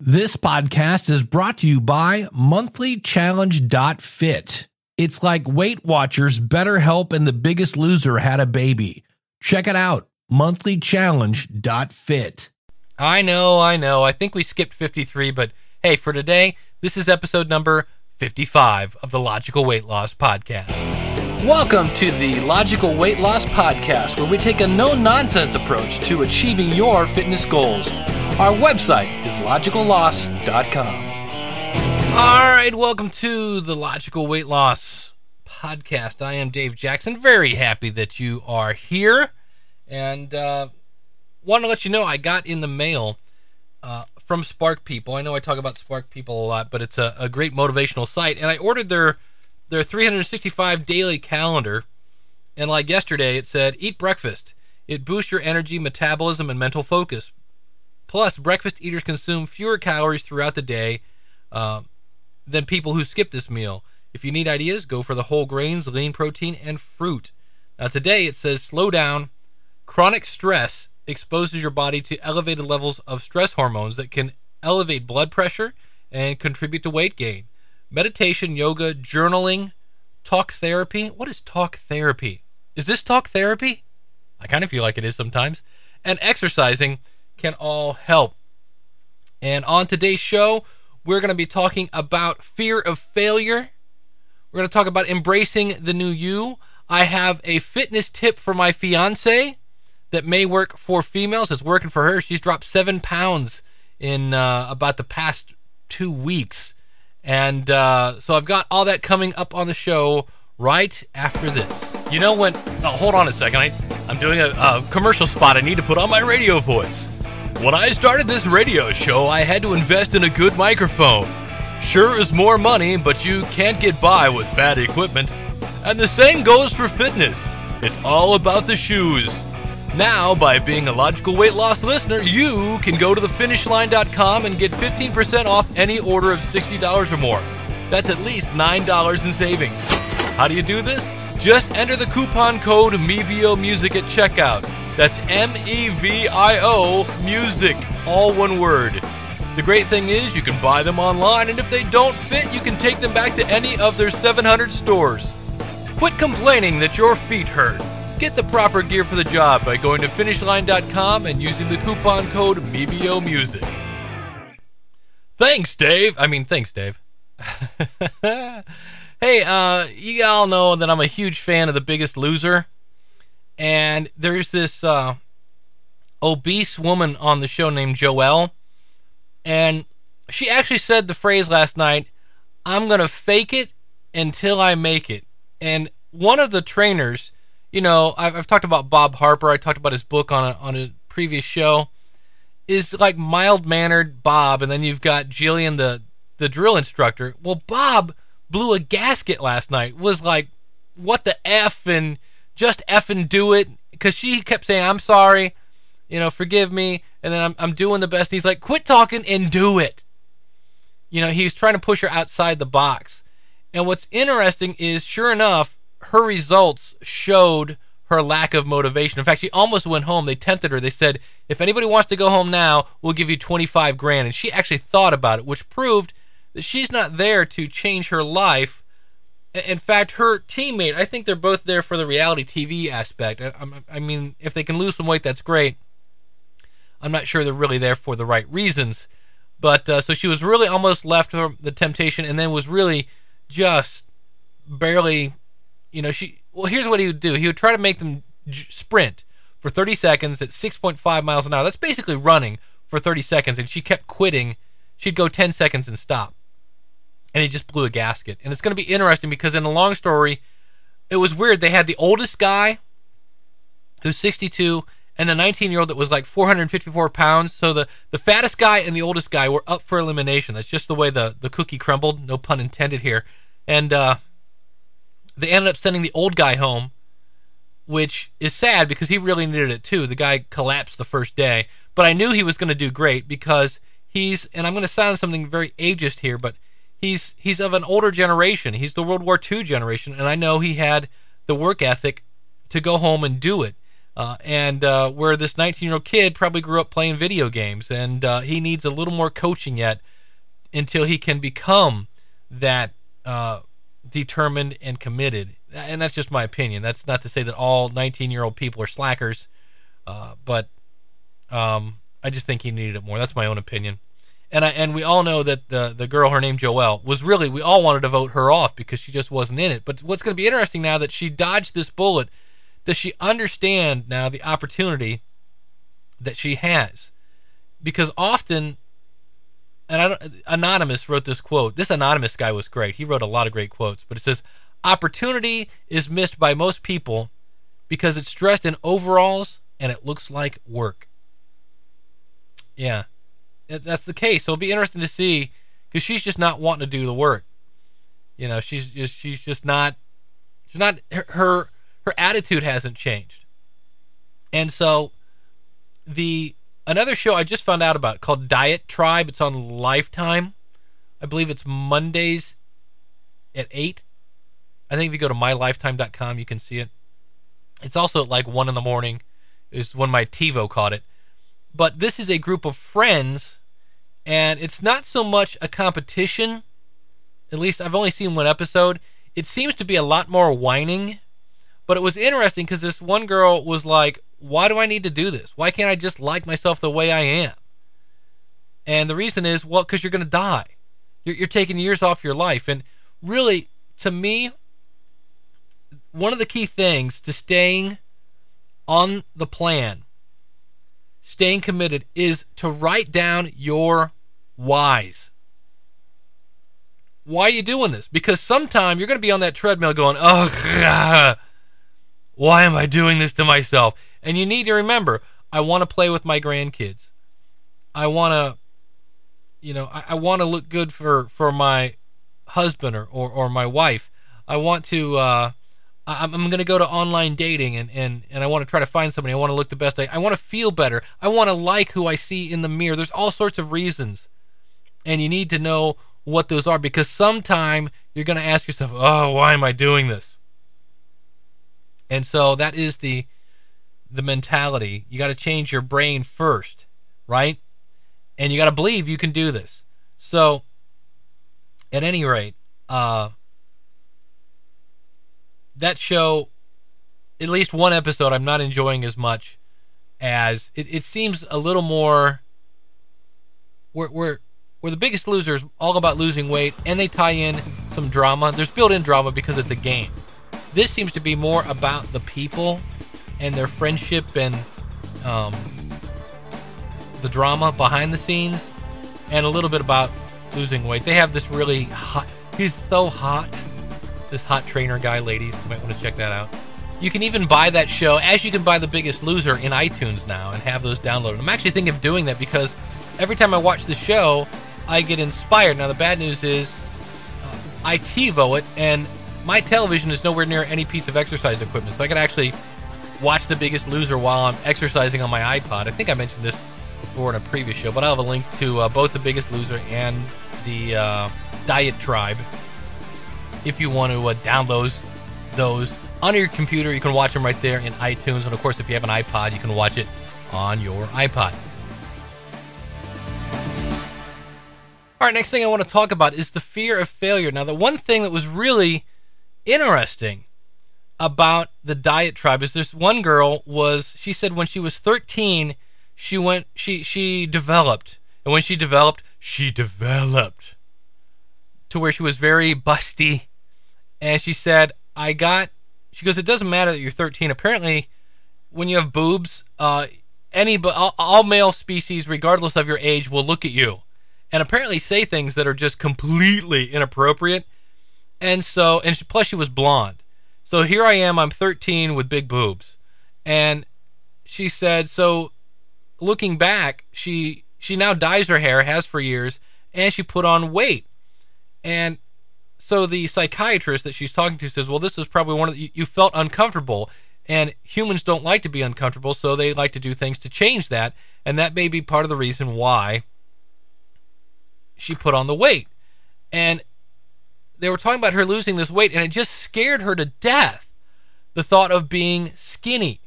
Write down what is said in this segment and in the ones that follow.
This podcast is brought to you by monthlychallenge.fit. It's like Weight Watchers, BetterHelp, and The Biggest Loser had a baby. Check it out, monthlychallenge.fit. I know, I know. I think we skipped 53, but hey, for today, this is episode number 55 of the Logical Weight Loss Podcast. Welcome to the Logical Weight Loss Podcast, where we take a no nonsense approach to achieving your fitness goals. Our website is logicalloss.com. All right, welcome to the Logical Weight Loss Podcast. I am Dave Jackson. Very happy that you are here. And uh, want to let you know I got in the mail uh, from Spark People. I know I talk about Spark People a lot, but it's a, a great motivational site. And I ordered their their 365 daily calendar. And like yesterday, it said, eat breakfast. It boosts your energy, metabolism, and mental focus. Plus, breakfast eaters consume fewer calories throughout the day uh, than people who skip this meal. If you need ideas, go for the whole grains, lean protein, and fruit. Now, today it says slow down. Chronic stress exposes your body to elevated levels of stress hormones that can elevate blood pressure and contribute to weight gain. Meditation, yoga, journaling, talk therapy. What is talk therapy? Is this talk therapy? I kind of feel like it is sometimes. And exercising can all help. And on today's show, we're going to be talking about fear of failure. We're going to talk about embracing the new you. I have a fitness tip for my fiance that may work for females. It's working for her. She's dropped seven pounds in uh, about the past two weeks. And uh, so I've got all that coming up on the show right after this. You know when? Oh, hold on a second. I, I'm doing a, a commercial spot. I need to put on my radio voice. When I started this radio show, I had to invest in a good microphone. Sure is more money, but you can't get by with bad equipment. And the same goes for fitness. It's all about the shoes. Now, by being a logical weight loss listener, you can go to thefinishline.com and get 15% off any order of $60 or more. That's at least $9 in savings. How do you do this? Just enter the coupon code MEVIO Music at checkout. That's M E V I O Music, all one word. The great thing is you can buy them online, and if they don't fit, you can take them back to any of their 700 stores. Quit complaining that your feet hurt. Get the proper gear for the job by going to finishline.com and using the coupon code MEVIO Music. Thanks, Dave. I mean, thanks, Dave. hey, uh, you all know that I'm a huge fan of The Biggest Loser and there's this uh, obese woman on the show named Joelle, and she actually said the phrase last night, "I'm gonna fake it until I make it." And one of the trainers, you know, I've, I've talked about Bob Harper. I talked about his book on a, on a previous show. Is like mild mannered Bob, and then you've got Jillian, the the drill instructor. Well, Bob blew a gasket last night. Was like, what the f and just effing do it. Because she kept saying i'm sorry you know forgive me and then i'm, I'm doing the best. And he's like quit talking and do it. You know he was trying to push her outside the box. And what's interesting is sure enough her results showed her lack of motivation. In fact she almost went home. They tempted her. They said if anybody wants to go home now we'll give you 25 grand. And she actually thought about it which proved that she's not there to change her life in fact, her teammate, I think they're both there for the reality TV aspect. I, mean, if they can lose some weight, that's great. I'm not sure they're really there for the right reasons. But uh, so she was really almost left the temptation and then was really just barely, you know, she. Well, here's what he would do he would try to make them j- sprint for 30 seconds at 6.5 miles an hour. That's basically running for 30 seconds, and she kept quitting. She'd go 10 seconds and stop and he just blew a gasket. And it's going to be interesting because in the long story, it was weird. They had the oldest guy, who's 62, and the 19 year old that was like 454 pounds. So the, the fattest guy and the oldest guy were up for elimination. That's just the way the, the cookie crumbled. No pun intended here. And uh, they ended up sending the old guy home, which is sad because he really needed it too. The guy collapsed the first day. But I knew he was going to do great because he's, and I'm going to sound something very ageist here, but he's he's of an older generation. He's the World War II generation, and I know he had the work ethic to go home and do it. Uh, and uh, where this 19 year old kid probably grew up playing video games, and uh, he needs a little more coaching yet until he can become that uh, determined and committed. And that's just my opinion. That's not to say that all 19 year old people are slackers, uh, but um, I just think he needed it more. That's my own opinion. And I, and we all know that the the girl, her name Joelle, was really we all wanted to vote her off because she just wasn't in it. But what's going to be interesting now that she dodged this bullet, does she understand now the opportunity that she has? Because often, and I don't, anonymous wrote this quote. This anonymous guy was great. He wrote a lot of great quotes, but it says opportunity is missed by most people because it's dressed in overalls and it looks like work. Yeah, that's the case. So it'll be interesting to see because she's just not wanting to do the work. You know, she's just she's just not she's not her her, attitude hasn't changed. And so the another show I just found out about called Diet Tribe. It's on Lifetime. I believe it's Mondays at eight. I think if you go to mylifetime.com, you can see it. It's also at like one in the morning. Is when my TiVo caught it but this is a group of friends, and it's not so much a competition. At least I've only seen one episode. It seems to be a lot more whining, but it was interesting because this one girl was like, Why do I need to do this? Why can't I just like myself the way I am? And the reason is, well, because you're going to die. You're, you're taking years off your life. And really, to me, one of the key things to staying on the plan staying committed is to write down your whys. Why are you doing this? Because sometime you're going to be on that treadmill going, oh, why am I doing this to myself? And you need to remember, I want to play with my grandkids. I want to, you know, I, I want to look good for, for my husband or, or, or my wife. I want to, uh, I'm, I'm going to go to online dating and, and, and I want to try to find somebody. I want to look the best. I, I want to feel better. I want to like who I see in the mirror. There's all sorts of reasons. And you need to know what those are because sometime you're going to ask yourself, oh, why am I doing this? And so that is the the mentality. You got to change your brain first, right? And you got to believe you can do this. So, at any rate, uh, that show, at least one episode, I'm not enjoying as much as it, it seems a little more. We're, we're, we're the biggest Loser is all about losing weight, and they tie in some drama. There's built in drama because it's a game. This seems to be more about the people and their friendship and um, the drama behind the scenes, and a little bit about losing weight. They have this really hot. He's so hot this hot trainer guy, ladies. You might want to check that out. You can even buy that show, as you can buy The Biggest Loser in iTunes now and have those downloaded. I'm actually thinking of doing that because every time I watch the show, I get inspired. Now, the bad news is uh, I TiVo it, and my television is nowhere near any piece of exercise equipment. So I can actually watch The Biggest Loser while I'm exercising on my iPod. I think I mentioned this before in a previous show, but I'll have a link to uh, both The Biggest Loser and the uh, Diet Tribe if you want to uh, download those on your computer. You can watch them right there in iTunes. And of course, if you have an iPod, you can watch it on your iPod. All right, next thing I want to talk about is the fear of failure. Now, the one thing that was really interesting about the diet tribe is this one girl was she said when she was 13 she went she she developed and when she developed she developed to where she was very busty and she said, I got, she goes, it doesn't matter that you're 13. Apparently, when you have boobs, uh, any, all, all male species, regardless of your age, will look at you and apparently say things that are just completely inappropriate. And so, and she, plus she was blonde. So here I am, I'm 13 with big boobs. And she said, so looking back, she she now dyes her hair, has for years, and she put on weight. And so the psychiatrist that she's talking to says, "Well, this is probably one of the, you felt uncomfortable, and humans don't like to be uncomfortable, so they like to do things to change that, and that may be part of the reason why she put on the weight." And they were talking about her losing this weight, and it just scared her to death. The thought of being skinny,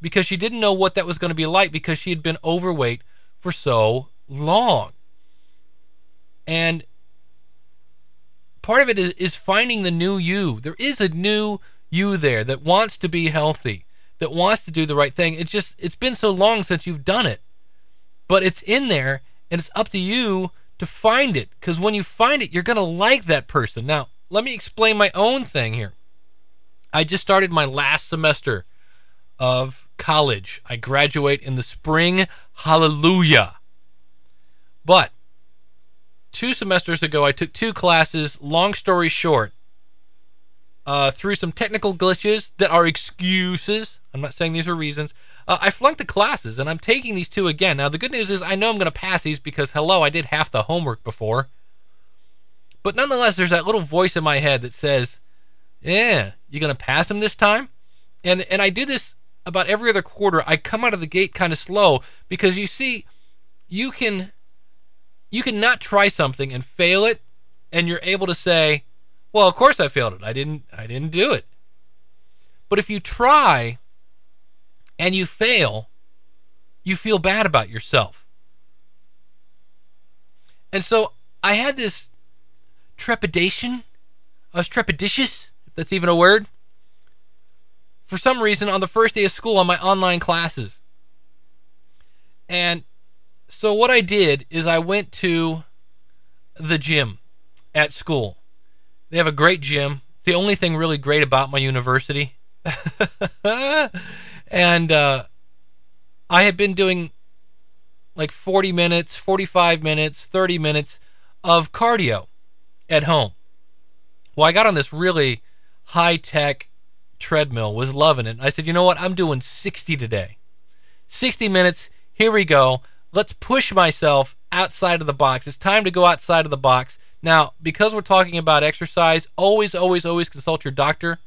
because she didn't know what that was going to be like because she had been overweight for so long. And part of it is, is finding the new you. There is a new you there that wants to be healthy, that wants to do the right thing. It's just, it's been so long since you've done it. But it's in there, and it's up to you to find it. Because when you find it, you're going to like that person. Now, let me explain my own thing here. I just started my last semester of college. I graduate in the spring. Hallelujah. But two semesters ago, I took two classes. Long story short, uh, through some technical glitches that are excuses, I'm not saying these are reasons, uh, I flunked the classes and I'm taking these two again. Now, the good news is I know I'm going to pass these because, hello, I did half the homework before. But nonetheless, there's that little voice in my head that says, yeah, you're going to pass them this time? And, and I do this about every other quarter. I come out of the gate kind of slow because you see, you can you can not try something and fail it and you're able to say well of course i failed it. I didn't i didn't do it. But if you try and you fail you feel bad about yourself. And so i had this trepidation. I was trepidatious if that's even a word. For some reason on the first day of school on my online classes. And so what I did is I went to the gym at school. They have a great gym. The only thing really great about my university. and uh, I had been doing like 40 minutes, 45 minutes, 30 minutes of cardio at home. Well, I got on this really high tech treadmill, was loving it. I said, you know what? I'm doing 60 today. 60 minutes. Here we go let's push myself outside of the box. It's time to go outside of the box. Now, because we're talking about exercise, always, always, always consult your doctor.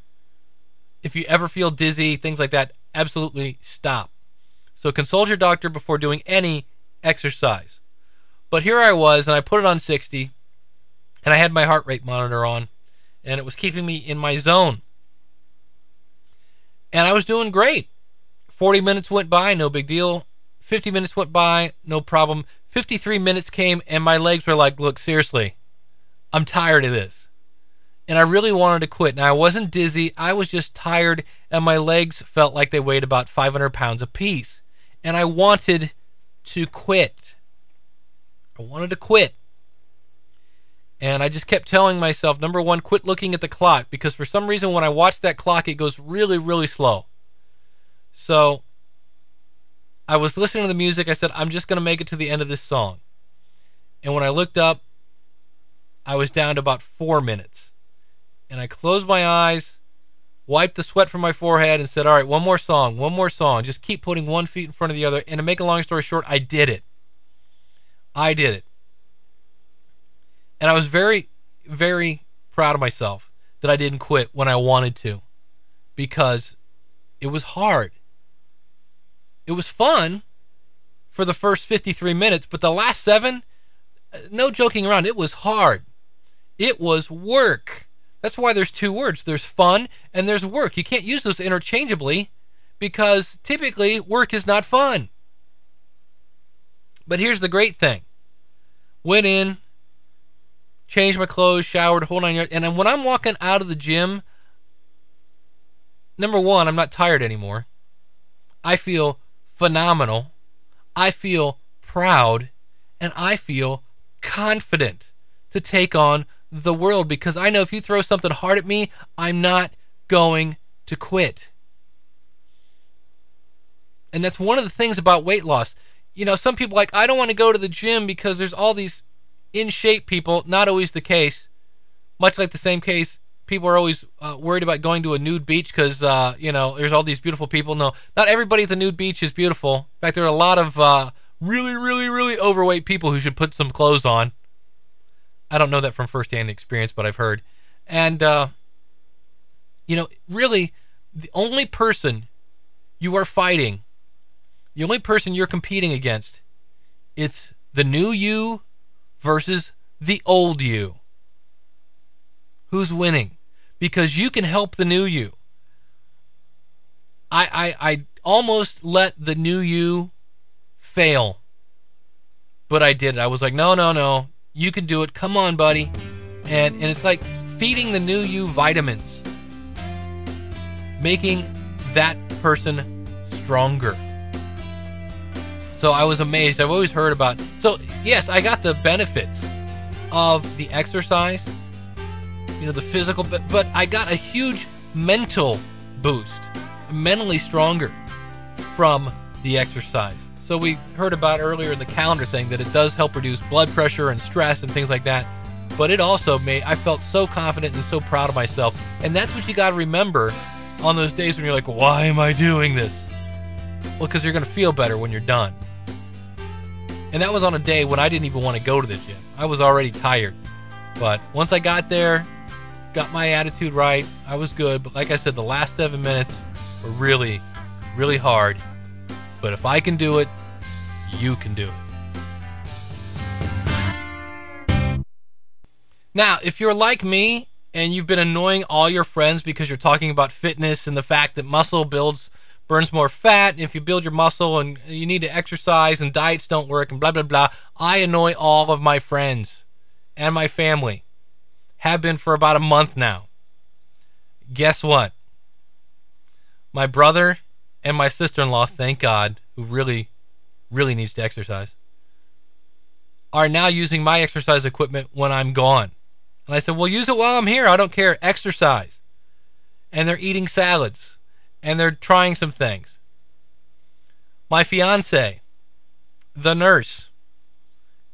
If you ever feel dizzy, things like that, absolutely stop. So consult your doctor before doing any exercise. But here I was, and I put it on 60, and I had my heart rate monitor on, and it was keeping me in my zone. And I was doing great. 40 minutes went by, no big deal. 50 minutes went by, no problem. 53 minutes came, and my legs were like, look, seriously, I'm tired of this. And I really wanted to quit. Now, I wasn't dizzy, I was just tired, and my legs felt like they weighed about 500 pounds apiece. And I wanted to quit. I wanted to quit. And I just kept telling myself, number one, quit looking at the clock because for some reason when I watch that clock, it goes really, really slow. So I was listening to the music. I said, I'm just going to make it to the end of this song. And when I looked up, I was down to about four minutes. And I closed my eyes, wiped the sweat from my forehead, and said, All right, one more song, one more song. Just keep putting one feet in front of the other. And to make a long story short, I did it. I did it. And I was very, very proud of myself that I didn't quit when I wanted to because it was hard. It was fun for the first 53 minutes, but the last seven, uh, no joking around, it was hard. It was work. That's why there's two words there's fun and there's work. You can't use those interchangeably because typically work is not fun. But here's the great thing went in, changed my clothes, showered, hold on, and when I'm walking out of the gym, number one, I'm not tired anymore. I feel phenomenal. I feel proud and I feel confident to take on the world because I know if you throw something hard at me, I'm not going to quit. And that's one of the things about weight loss. You know, some people like, I don't want to go to the gym because there's all these in shape people. Not always the case. Much like the same case people are always uh, worried about going to a nude beach because uh, you know there's all these beautiful people. No, not everybody at the nude beach is beautiful. In fact, there are a lot of uh, really, really, really overweight people who should put some clothes on. I don't know that from firsthand experience, but I've heard. And uh, you know, really, the only person you are fighting, the only person you're competing against, it's the new you versus the old you. Who's winning? because you can help the new you. I, I, I almost let the new you fail. But I did it. I was like, no, no, no. You can do it. Come on, buddy. And and it's like feeding the new you vitamins. Making that person stronger. So I was amazed. I've always heard about. So yes, I got the benefits of the exercise, you know, the physical, but but I got a huge mental boost, mentally stronger from the exercise. So we heard about earlier in the calendar thing that it does help reduce blood pressure and stress and things like that. But it also made I felt so confident and so proud of myself. And that's what you got to remember on those days when you're like, "Why am I doing this?" Well, because you're going to feel better when you're done. And that was on a day when I didn't even want to go to the gym. I was already tired. But once I got there, got my attitude right, I was good. But like I said, the last seven minutes were really, really hard. But if I can do it, you can do it. Now, if you're like me and you've been annoying all your friends because you're talking about fitness and the fact that muscle builds burns more fat and if you build your muscle and you need to exercise and diets don't work and blah blah blah, I annoy all of my friends and my family. Have been for about a month now. Guess what? My brother and my sister in law, thank God, who really, really needs to exercise, are now using my exercise equipment when I'm gone. And I said, Well, use it while I'm here. I don't care. Exercise. And they're eating salads and they're trying some things. My fiance, the nurse,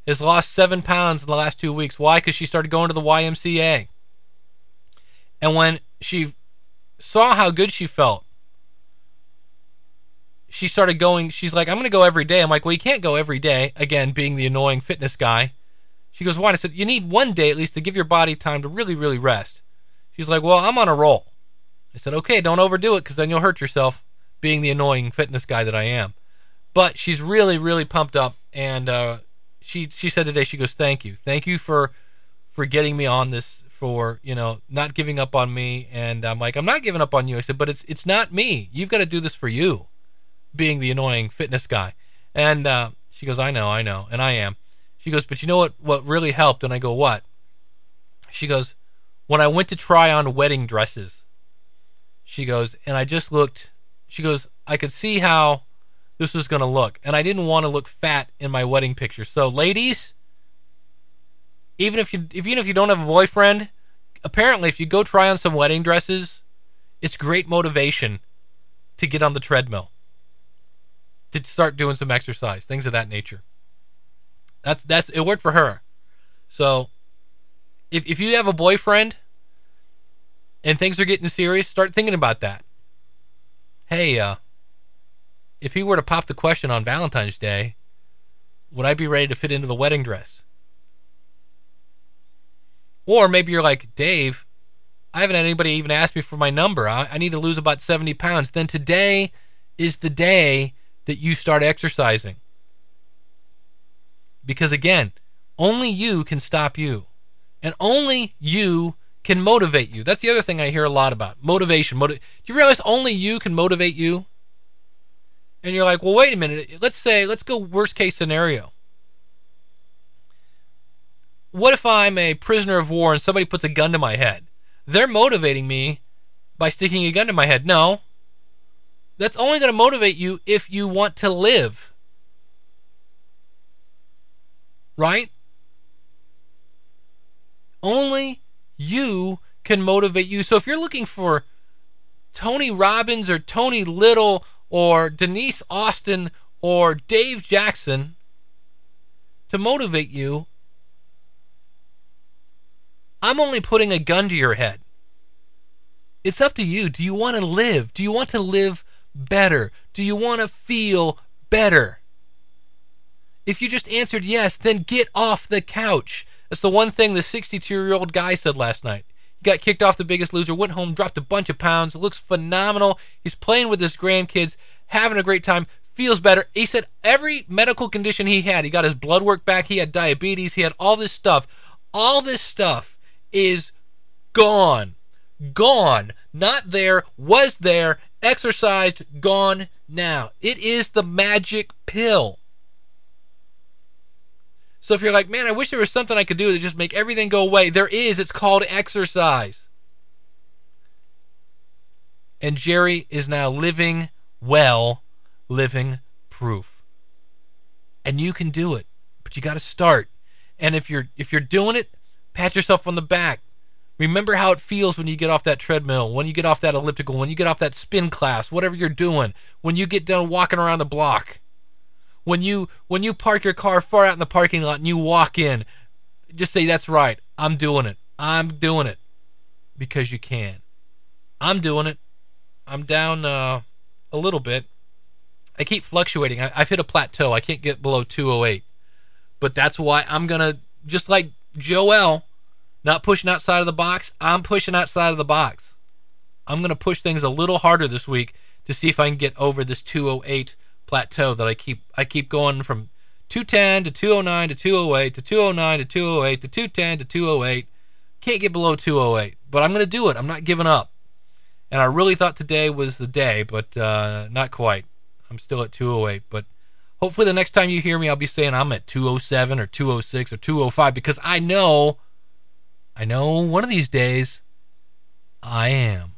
has lost seven pounds in the last two weeks. Why? Because she started going to the YMCA. And when she saw how good she felt, she started going. She's like, I'm going to go every day. I'm like, well, you can't go every day. Again, being the annoying fitness guy. She goes, why? I said, you need one day at least to give your body time to really, really rest. She's like, well, I'm on a roll. I said, okay, don't overdo it because then you'll hurt yourself being the annoying fitness guy that I am. But she's really, really pumped up. And uh, she, she said today, she goes, thank you. Thank you for, for getting me on this, for, you know, not giving up on me. And I'm like, I'm not giving up on you. I said, but it's, it's not me. You've got to do this for you being the annoying fitness guy. And uh, she goes, I know, I know, and I am. She goes, but you know what? What really helped? And I go, what? She goes, when I went to try on wedding dresses. She goes, and I just looked. She goes, I could see how this was going to look, and I didn't want to look fat in my wedding picture. So, ladies, even if you if, even if you don't have a boyfriend, apparently, if you go try on some wedding dresses, it's great motivation to get on the treadmill to start doing some exercise, things of that nature. That's that's it worked for her. So if if you have a boyfriend and things are getting serious, start thinking about that. Hey, uh if he were to pop the question on Valentine's Day, would I be ready to fit into the wedding dress? Or maybe you're like, Dave, I haven't had anybody even ask me for my number. I, I need to lose about 70 pounds. Then today is the day that you start exercising. Because again, only you can stop you. And only you can motivate you. That's the other thing I hear a lot about. Motivation. Motiv- Do you realize only you can motivate you? And you're like, well, wait a minute. Let's say, let's go worst case scenario. What if I'm a prisoner of war and somebody puts a gun to my head? They're motivating me by sticking a gun to my head. No, that's only going to motivate you if you want to live. Right? Only you can motivate you. So if you're looking for Tony Robbins or Tony Little or Denise Austin or Dave Jackson to motivate you, I'm only putting a gun to your head. It's up to you. Do you want to live? Do you want to live better? Do you want to feel better? If you just answered yes, then get off the couch. That's the one thing the 62 year old guy said last night. He got kicked off the biggest loser, went home, dropped a bunch of pounds, looks phenomenal. He's playing with his grandkids, having a great time, feels better. He said every medical condition he had, he got his blood work back, he had diabetes, he had all this stuff. All this stuff is gone. Gone. Not there, was there, exercised, gone now. It is the magic pill. So if you're like, man, I wish there was something I could do to just make everything go away, there is. It's called exercise. And Jerry is now living well, living proof. And you can do it, but you got to start. And if you're if you're doing it, pat yourself on the back. Remember how it feels when you get off that treadmill, when you get off that elliptical, when you get off that spin class, whatever you're doing, when you get done walking around the block. When you when you park your car far out in the parking lot and you walk in, just say that's right. I'm doing it. I'm doing it because you can. I'm doing it. I'm down uh, a little bit. I keep fluctuating. I, have hit a plateau. I can't get below 208. But that's why I'm going to, just like Joel, not pushing outside of the box, I'm pushing outside of the box. I'm going to push things a little harder this week to see if I can get over this 208 plateau that I keep I keep going from 210 to 209 to 208 to 209 to 208 to 210 to 208. Can't get below 208, but I'm going to do it. I'm not giving up. And I really thought today was the day, but uh, not quite. I'm still at 208, but hopefully the next time you hear me, I'll be saying I'm at 207 or 206 or 205 because I know, I know one of these days I am.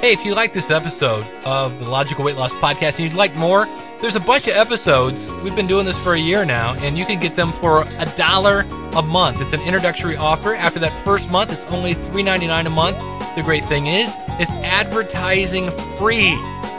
Hey, if you like this episode of the Logical Weight Loss Podcast and you'd like more, there's a bunch of episodes. We've been doing this for a year now, and you can get them for a dollar a month. It's an introductory offer. After that first month, it's only $3.99 a month. The great thing is, it's advertising free.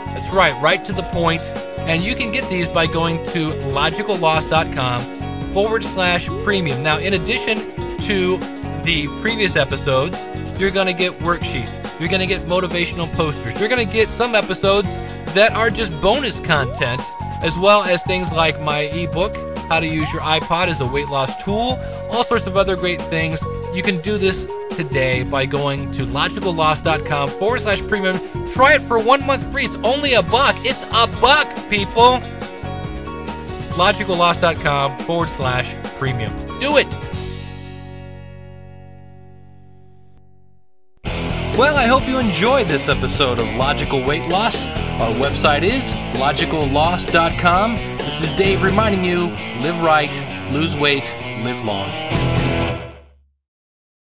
That's right, right to the point. And you can get these by going to logicalloss.com forward slash premium. Now, in addition to the previous episodes, you're going to get worksheets. You're going to get motivational posters. You're going to get some episodes that are just bonus content, as well as things like my ebook, How to Use Your iPod as a Weight Loss Tool, all sorts of other great things. You can do this today by going to logicalloss.com forward slash premium. Try it for one month free. It's only a buck. It's a buck, people. Logicalloss.com forward slash premium. Do it. Well, I hope you enjoyed this episode of Logical Weight Loss. Our website is logicalloss.com. This is Dave reminding you live right, lose weight, live long.